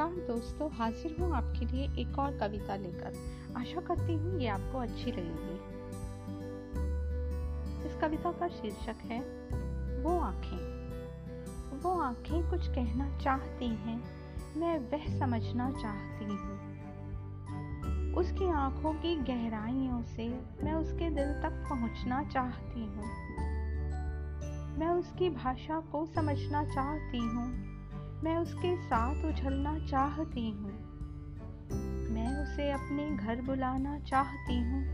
नमस्कार दोस्तों, हाजिर हूँ आपके लिए एक और कविता लेकर। आशा करती हूँ ये आपको अच्छी लगेगी। इस कविता का शीर्षक है, वो आँखें। वो आँखें कुछ कहना चाहती हैं, मैं वह समझना चाहती हूँ। उसकी आँखों की गहराइयों से मैं उसके दिल तक पहुँचना चाहती हूँ। मैं उसकी भाषा को समझना चाहती हूँ। मैं उसके साथ उछलना चाहती हूँ। मैं उसे अपने घर बुलाना चाहती हूँ।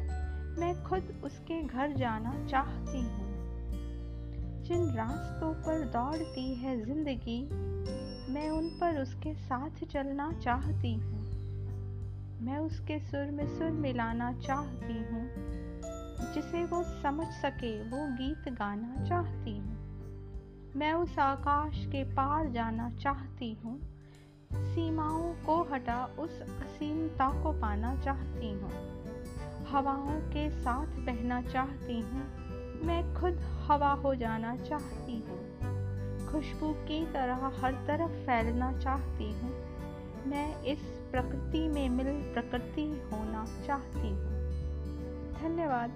मैं खुद उसके घर जाना चाहती हूँ। जिन रास्तों पर दौड़ती है ज़िंदगी, मैं उन पर उसके साथ चलना चाहती हूँ। मैं उसके सुर में सुर मिलाना चाहती हूँ। जिसे वो समझ सके, वो गीत गाना चाहती हूँ। मैं उस आकाश के पार जाना चाहती हूँ। सीमाओं को हटा उस असीमता को पाना चाहती हूँ। हवाओं के साथ बहना चाहती हूँ। मैं खुद हवा हो जाना चाहती हूँ। खुशबू की तरह हर तरफ़ फैलना चाहती हूँ। मैं इस प्रकृति में मिल प्रकृति होना चाहती हूँ। धन्यवाद।